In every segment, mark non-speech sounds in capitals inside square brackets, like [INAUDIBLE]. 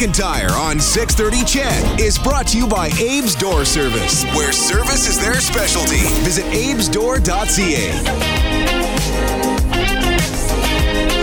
McIntyre on 630 CHED is brought to you by Abe's Door Service, where service is their specialty. Visit abesdoor.ca.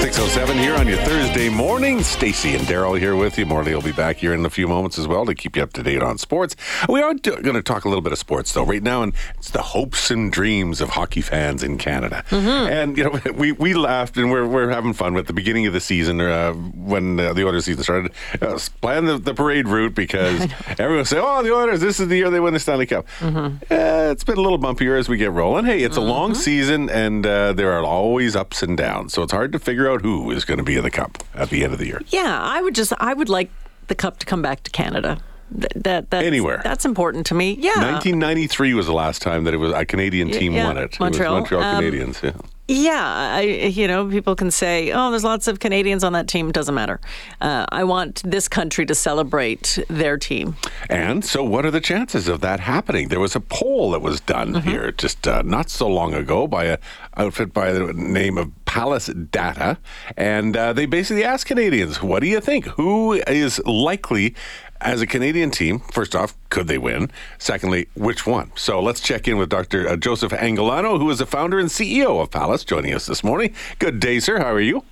607 here on your Thursday morning. Stacy and Daryl here with you. Morley will be back here in a few moments as well to keep you up to date on sports. We are going to talk a little bit of sports though right now, and it's the hopes and dreams of hockey fans in Canada. Mm-hmm. And you know, [LAUGHS] we, we laughed and we're, we're having fun with the beginning of the season uh, when uh, the Oilers season started. Uh, plan the, the parade route because [LAUGHS] everyone say, "Oh, the Oilers! This is the year they win the Stanley Cup." Mm-hmm. It's been a little bumpier as we get rolling. Hey, it's a long season, and uh, there are always ups and downs, so it's hard to figure out who is going to be in the cup at the end of the year. Yeah, I would just I would like the cup to come back to Canada. Th- that that's, Anywhere. That's important to me. Yeah. 1993 was the last time that it was a Canadian team yeah, won it. Montreal. It was Montreal Um, Canadiens. Yeah. Yeah, I, you know, people can say, "Oh, there's lots of Canadians on that team." Doesn't matter. Uh, I want this country to celebrate their team. And so, what are the chances of that happening? There was a poll that was done Mm-hmm. here just uh, not so long ago by a outfit by the name of Pallas Data, and uh, they basically asked Canadians, "What do you think? Who is likely?" As a Canadian team, first off, could they win? Secondly, which one? So let's check in with Dr. uh, Joseph Angolano, who is the founder and CEO of Palace, joining us this morning. Good day, sir. How are you?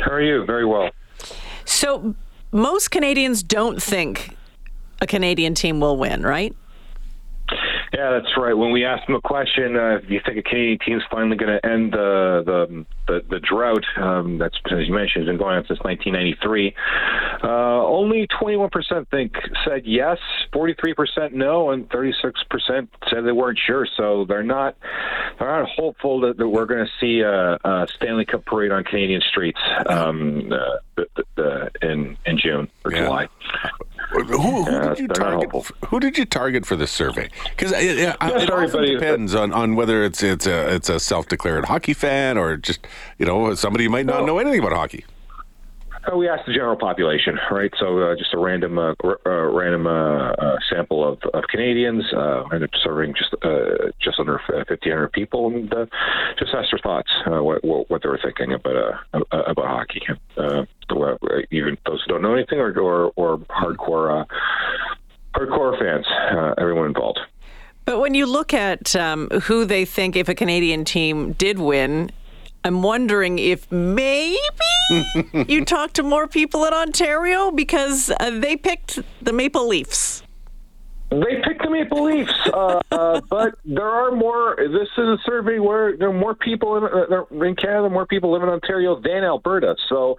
How are you? Very well. So most Canadians don't think a Canadian team will win, right? Yeah, that's right. When we asked them a question, uh, if you think a Canadian team's finally going to end the the the, the drought, um, that's as you mentioned, has been going on since 1993. Uh, only 21% think said yes, 43% no, and 36% said they weren't sure. So they're not they're not hopeful that, that we're going to see a, a Stanley Cup parade on Canadian streets um, uh, uh, in in June or Yeah. July. Who, who Yeah, did you target? Who did you target for this survey? Because uh, it, it, Yes, it often depends on, on whether it's it's a it's a self declared hockey fan or just you know somebody who might not Well- know anything about hockey. Uh, we asked the general population, right? So uh, just a random, uh, r- uh, random uh, uh, sample of, of Canadians, and it's serving just just under fifteen hundred people, and just asked their thoughts, what, what they were thinking about about hockey. Even those who don't know anything, or or, or hardcore hardcore fans, everyone involved. But when you look at um, who they think, if a Canadian team did win, I'm wondering if maybe [LAUGHS] you talk to more people in Ontario because uh, they picked the Maple Leafs. They picked the Maple Leafs, uh, uh, but there are more. This is a survey where there are more people in, uh, in Canada, more people live in Ontario than Alberta. So,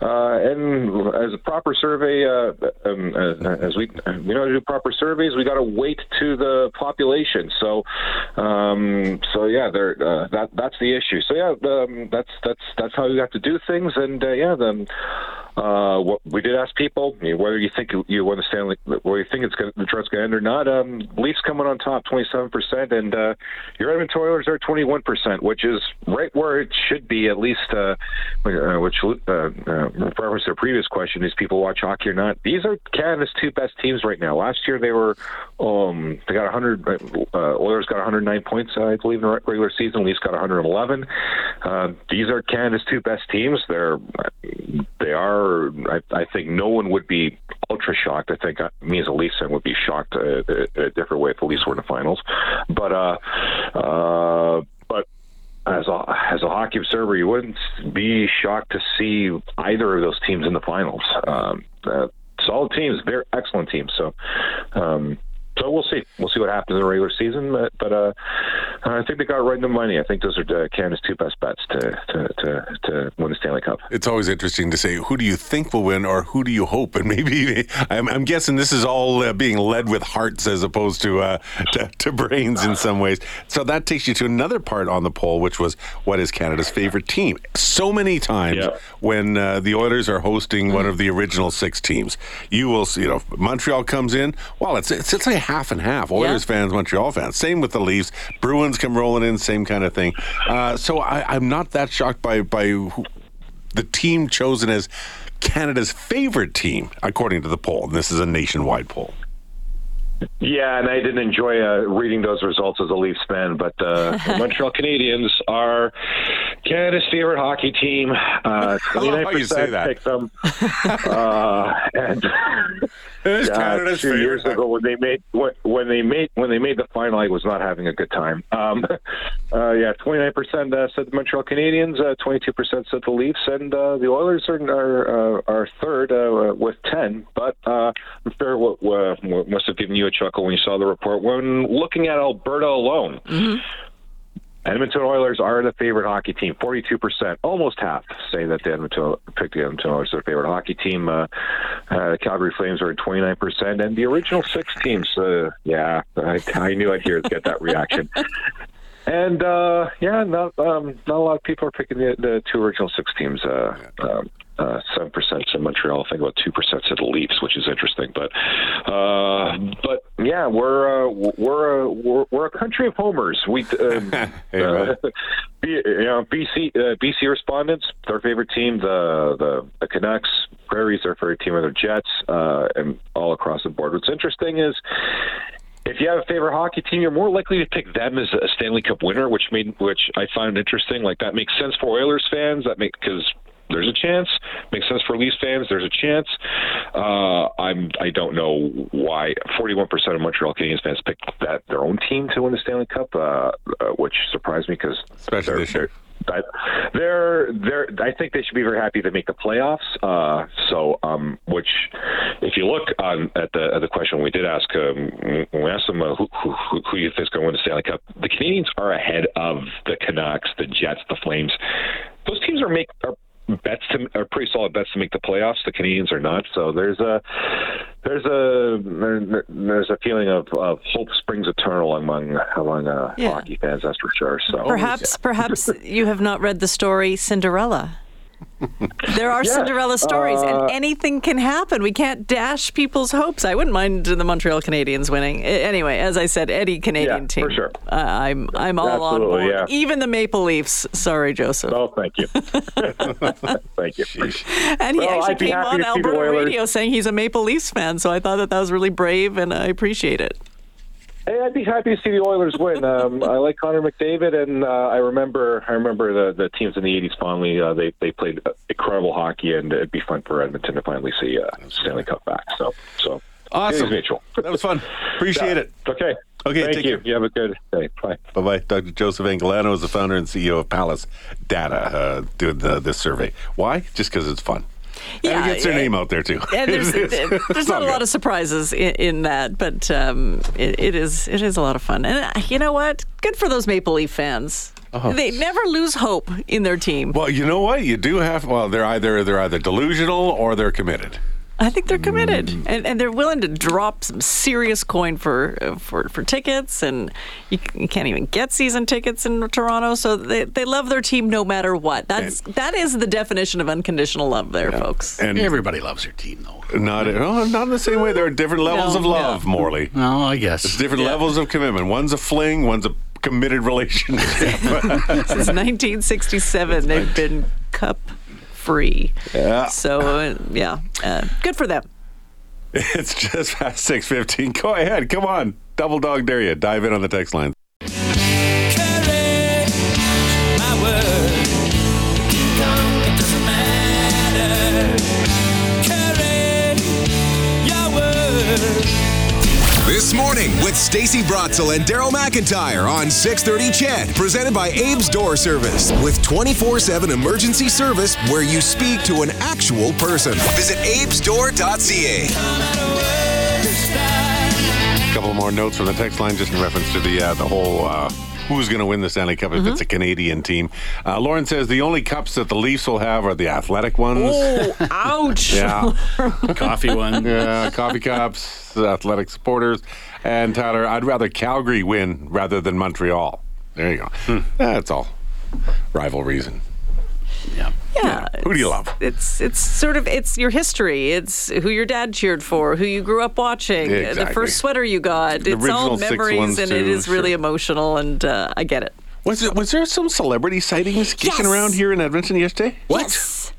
uh, and as a proper survey, uh, um, as we we know to do proper surveys, we got to weight to the population. So, um, so yeah, there that that's the issue. So yeah, um, that's that's that's how you have to do things. And yeah, the. Uh, what we did ask people you know, whether you think you, you won the Stanley, whether you think it's going the droughts going to end or not. Um, Leafs coming on top, twenty seven percent, and uh, your Edmonton Oilers are twenty one percent, which is right where it should be. At least, uh, uh, which uh, uh, reference to the previous question is people watch hockey or not. These are Canada's two best teams right now. Last year they were um, they got hundred. Uh, Oilers got one hundred nine points, I believe, in the regular season. Leafs got one hundred eleven. Uh, these are Canada's two best teams. They're they are. I, I think no one would be ultra shocked. I think uh, me as a Leafs fan would be shocked uh, in a different way if the Leafs were in the finals. But uh, uh, but as a as a hockey observer, you wouldn't be shocked to see either of those teams in the finals. Um, uh, solid teams, very excellent teams. So. Um, so we'll see. We'll see what happens in the regular season, but, but uh, I think they got right in the money. I think those are uh, Canada's two best bets to, to, to, to win the Stanley Cup. It's always interesting to say who do you think will win or who do you hope, and maybe [LAUGHS] I'm, I'm guessing this is all uh, being led with hearts as opposed to, uh, [LAUGHS] to to brains in some ways. So that takes you to another part on the poll, which was what is Canada's favorite team? So many times Yeah. when uh, the Oilers are hosting one of the original six teams, you will see. You know, Montreal comes in. Well, it's it's, it's like half and half. Oilers fans, Montreal fans. Same with the Leafs. Bruins come rolling in. Same kind of thing. Uh, so I, I'm not that shocked by by who, the team chosen as Canada's favorite team, according to the poll. And this is a nationwide poll. Yeah, and I didn't enjoy uh, reading those results as a Leafs fan, but uh, the [LAUGHS] Montreal Canadiens are Canada's favorite hockey team. Uh, [LAUGHS] love how you say that. picked them. [LAUGHS] uh, and It's uh, Canada's two years ago when they made when, when they made when they made the final, I was not having a good time. Um, [LAUGHS] uh, yeah, 29% uh, said the Montreal Canadiens, uh, 22% said the Leafs, and uh, the Oilers are are, uh, are third uh, with 10. But uh, I'm sure what, what, what must have given you a chuckle when you saw the report when looking at Alberta alone. Edmonton Oilers are the favorite hockey team. Forty-two percent, almost half, say that the Edmonton picked the Edmonton Oilers their favorite hockey team. Uh, uh, the Calgary Flames are at twenty-nine percent, and the original six teams. Uh, yeah, I, I knew I'd hear get that reaction. [LAUGHS] And uh, yeah, not um, not a lot of people are picking the, the two original six teams. Uh, um, uh, Seven percent in Montreal. I think about two percent said the Leafs, which is interesting. But uh, but yeah, we're uh, we're, uh, we're we're a country of homers. We um, [LAUGHS] uh, B, you know, BC uh, BC respondents, their favorite team, the the, the Canucks, Prairies, their favorite team are the Jets, uh, and all across the board. What's interesting is if you have a favorite hockey team, you're more likely to pick them as a Stanley Cup winner, which made which I find interesting. Like that makes sense for Oilers fans. That make because there's a chance. Makes sense for Leafs fans. There's a chance. Uh, I'm I don't know why 41% of Montreal Canadiens fans picked that their own team to win the Stanley Cup, uh, uh, which surprised me because Especially this year. I, they're they're. I think they should be very happy to make the playoffs. Uh, so, um, which, if you look on at the at the question we did ask, um, when we asked them uh, who, who who who you think is going to win the Stanley Cup, the Canadiens are ahead of the Canucks, the Jets, the Flames. Those teams are make are bets to are pretty solid bets to make the playoffs. The Canadiens are not. So there's a there's a there- there's a feeling of, of hope springs eternal among among uh, Yeah. hockey fans. That's for sure. So Perhaps, [LAUGHS] perhaps you have not read the story Cinderella. [LAUGHS] There are Yeah, Cinderella stories, uh, and anything can happen. We can't dash people's hopes. I wouldn't mind the Montreal Canadiens winning. Anyway, as I said, any Canadian Yeah, team, for sure. uh, I'm I'm all on board. yeah. Even the Maple Leafs. Sorry, Joseph. Oh, thank you. [LAUGHS] thank you. and he well, actually came on to see the Alberta radio saying he's a Maple Leafs fan. So I thought that that was really brave, and I appreciate it. Hey, I'd be happy to see the Oilers win. Um, I like Connor McDavid, and uh, I remember I remember the, the teams in the '80s fondly. Uh, they they played incredible hockey, and it'd be fun for Edmonton to finally see uh, Stanley Cup back. So so Awesome. Mitchell. That was fun. Appreciate it. Okay. Okay, Thank you. care. You have a good day. Bye. Bye bye. Dr. Joseph Angolano is the founder and CEO of Pallas Data, uh, doing the, this survey. Why? Just because it's fun. Yeah, and it gets their name out there too. And there's, [LAUGHS] there's not a lot of surprises in, in that, but um, it, it is it is a lot of fun. And uh, you know what? Good for those Maple Leaf fans. They never lose hope in their team. Well, you know what? You do have. Well, they're either they're either delusional or they're committed. I think they're committed, Mm. and, and they're willing to drop some serious coin for uh, for, for tickets, and you, you can't even get season tickets in Toronto. So they, they love their team no matter what. That's that is the definition of unconditional love, there, folks. And Everybody loves their team, though. not oh, not in the same way. There are different levels No, of love, yeah. Morley. No, I guess. It's different levels of commitment. One's a fling. One's a committed relationship. [LAUGHS] Since 1967, they've been cup free. Yeah. So uh, yeah, uh, good for them. [LAUGHS] it's just past six fifteen. Go ahead. Come on. Double dog dare you. Dive in on the text line. Morning with Stacy Brotzel and Daryl McIntyre on 630 CHED, presented by Abe's Door Service, with 24-7 emergency service where you speak to an actual person. Visit abesdoor.ca. A couple more notes from the text line, just in reference to the uh, the whole uh, who's going to win the Stanley Cup if it's a Canadian team. Uh, Lauren says the only cups that the Leafs will have are the athletic ones. Oh, ouch! [LAUGHS] Yeah, [LAUGHS] Coffee one. yeah, coffee cups, athletic supporters, and Tyler. I'd rather Calgary win rather than Montreal. There you go. That's all. Rivalries and Yeah. Yeah. Who do you love? It's it's sort of it's your history. It's who your dad cheered for, who you grew up watching, the first sweater you got. it's all memories, and it too, is really sure. emotional. And uh, I get it. Was it? Was there some celebrity sightings kicking Yes. around here in Edmonton yesterday? Yes.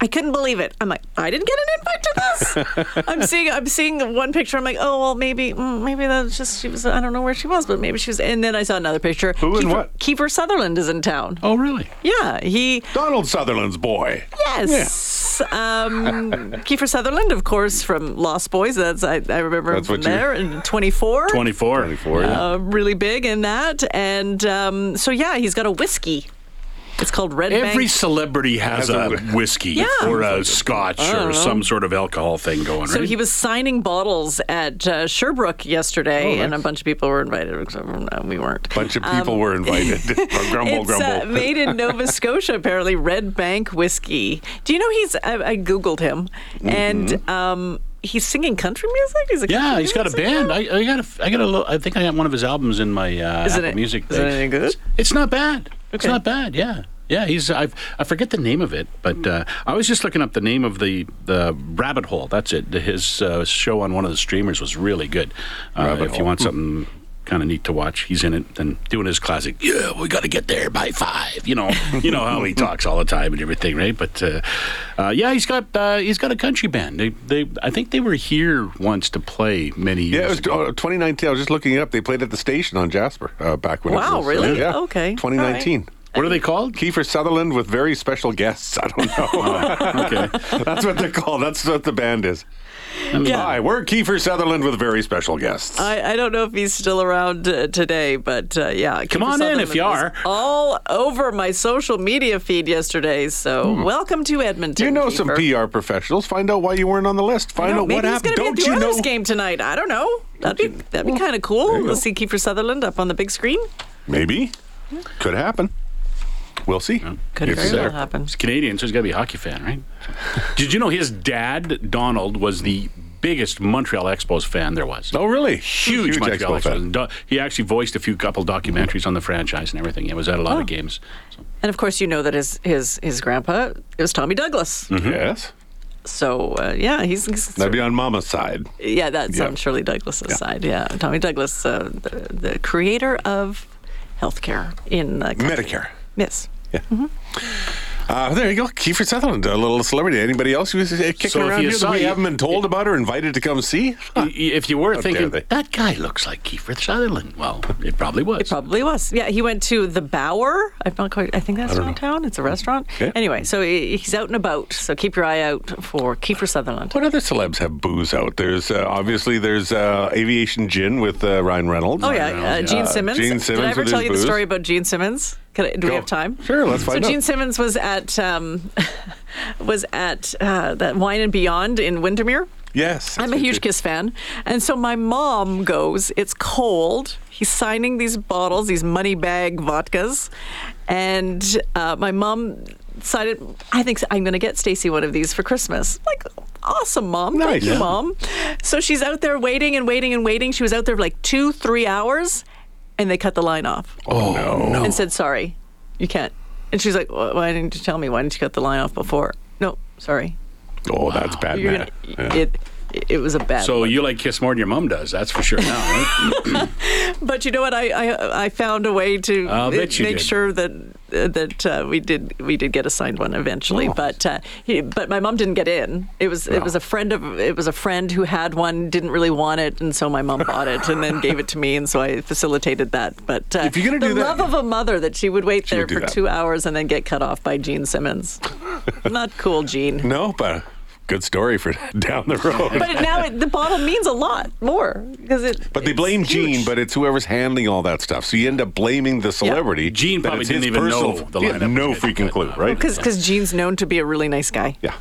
I couldn't believe it. I'm like, I didn't get an invite to this. [LAUGHS] I'm seeing, I'm seeing one picture. I'm like, oh well, maybe, mm, maybe that's just she was. I don't know where she was, but maybe she was. And then I saw another picture. Who and what? Kiefer Sutherland is in town. Oh, really? Yeah, he. Donald Sutherland's boy. Yes. Um, [LAUGHS] Kiefer Sutherland, of course, from Lost Boys. That's I, I remember That's him from you- there. And 24. 24. 24, yeah. Uh, really big in that. And um, so, yeah, he's got a whiskey. It's called Red Bank. Every Bank. celebrity has, Has a a, whiskey Yeah. or a scotch or some sort of alcohol thing going, So right? he was signing bottles at uh, Sherbrooke yesterday, Oh, and a bunch of people were invited. No, we weren't. A bunch of people were invited. [LAUGHS] grumble, Um, It's uh, grumble. [LAUGHS] made in Nova Scotia, apparently. Red Bank whiskey. Do you know he's? I, I googled him, Mm-hmm. and um, he's singing country music. He's a yeah, he's got a band. I, I got a, I got a, lo- I think I got one of his albums in my uh, Is it Apple a- Music. is it thing. any good? It's, it's not bad. It's not bad. Yeah. Yeah, he's I've, I forget the name of it, but uh, I was just looking up the name of the the Rabbit Hole. That's it. His uh, show on one of the streamers was really good. Uh, Rabbit if you want something kind of neat to watch, he's in it and doing his classic. Yeah, we got to get there by five. You know, [LAUGHS] you know how he talks all the time and everything, right? But uh, uh, yeah, he's got uh, he's got a country band. They they I think they were here once to play many years Yeah, it was ago. uh, 2019. I was just looking it up. They played at the station on Jasper uh, back when. it Wow, was, really? yeah, Okay. 2019. What are they called? Kiefer Sutherland with very special guests. [LAUGHS] I don't know. okay. [LAUGHS] That's what they're called. That's what the band is. Yeah. Hi, we're Kiefer Sutherland with very special guests. I, I don't know if he's still around uh, today, but uh, yeah. Come Kiefer on in if you are. All over my social media feed yesterday. So welcome to Edmonton. Hmm. you know some PR professionals. Find out why you weren't on the list. Find No, out maybe what he's happened. gonna Don't be at the you know? Oilers game tonight. I don't know. That'd be that'd be kind of cool there you to go. see Kiefer Sutherland up on the big screen. Maybe. Could happen. We'll see. Could If very he's well happen. He's Canadian, so he's got to be a hockey fan, right? Did you know his dad, Donald, was the biggest Montreal Expos fan there was? Oh, really? Huge, Montreal Expo Expos. fan. Do- He actually voiced a few couple documentaries on the franchise and everything. He was at a lot Oh. of games. So, And of course, you know that his his his grandpa is Tommy Douglas. Yes. So uh, yeah, he's, he's That'd be on Mama's side. yeah, that's Yeah. on Shirley Douglas's side. Yeah, Tommy Douglas, uh, the, the creator of healthcare in uh. Medicare. Yes. Uh, there you go. Kiefer Sutherland, a little celebrity. Anybody else who was uh, kicking So around you here that we you- haven't been told about or invited to come see? i- if you were How thinking, that guy looks like Kiefer Sutherland, well, it probably was. It probably was. Yeah, he went to the Bower. I'm not quite. I think that's downtown. It's a restaurant. Okay. Anyway, so he's out and about. So keep your eye out for Kiefer Sutherland. What other celebs have booze out? There's uh, obviously there's uh, Aviation Gin with uh, Ryan Reynolds. Oh yeah, uh, Gene Uh, Simmons. Gene Did I ever tell his you the story about Gene Simmons? I, do we have time? Sure, let's find so out. Gene Simmons was at um, [LAUGHS] was at uh, that Wine and Beyond in Windermere. Yes, I'm a huge Kiss fan. And so my mom goes, It's cold. He's signing these bottles, these money bag vodkas. And uh, my mom decided, I think I'm going to get Stacy one of these for Christmas. Like, awesome, mom. Thank Nice. you, Yeah. mom. So she's out there waiting and waiting and waiting. She was out there for like two, three hours, and they cut the line off Oh, oh no! and said, Sorry, you can't. And she's like, "Wh- Why didn't you tell me? Why didn't you cut the line off before? No, sorry. Oh, that's bad, You're man. gonna, Yeah. it, it was a bad So one. you like Kiss more than your mom does, that's for sure [LAUGHS] now, right? But you know what? I I, I found a way to make did. sure that uh, that uh, we did we did get a signed one eventually. But uh, he, but my mom didn't get in. It was it was a friend of it was a friend who had one, didn't really want it, and so my mom bought it and then gave it to me, and so I facilitated that. But uh, If you're gonna the do that- love of a mother that she would wait there for that. two hours and then get cut off by Gene Simmons. [LAUGHS] Not cool, Gene. No, but good story for [LAUGHS] down the road. But now it, the bottle means a lot more because it. But they blame huge. Gene, but it's whoever's handling all that stuff. So you end up blaming the celebrity. Gene probably didn't his even know the he had lineup no freaking get clue, cut. right? because Gene's known to be a really nice guy. Yeah.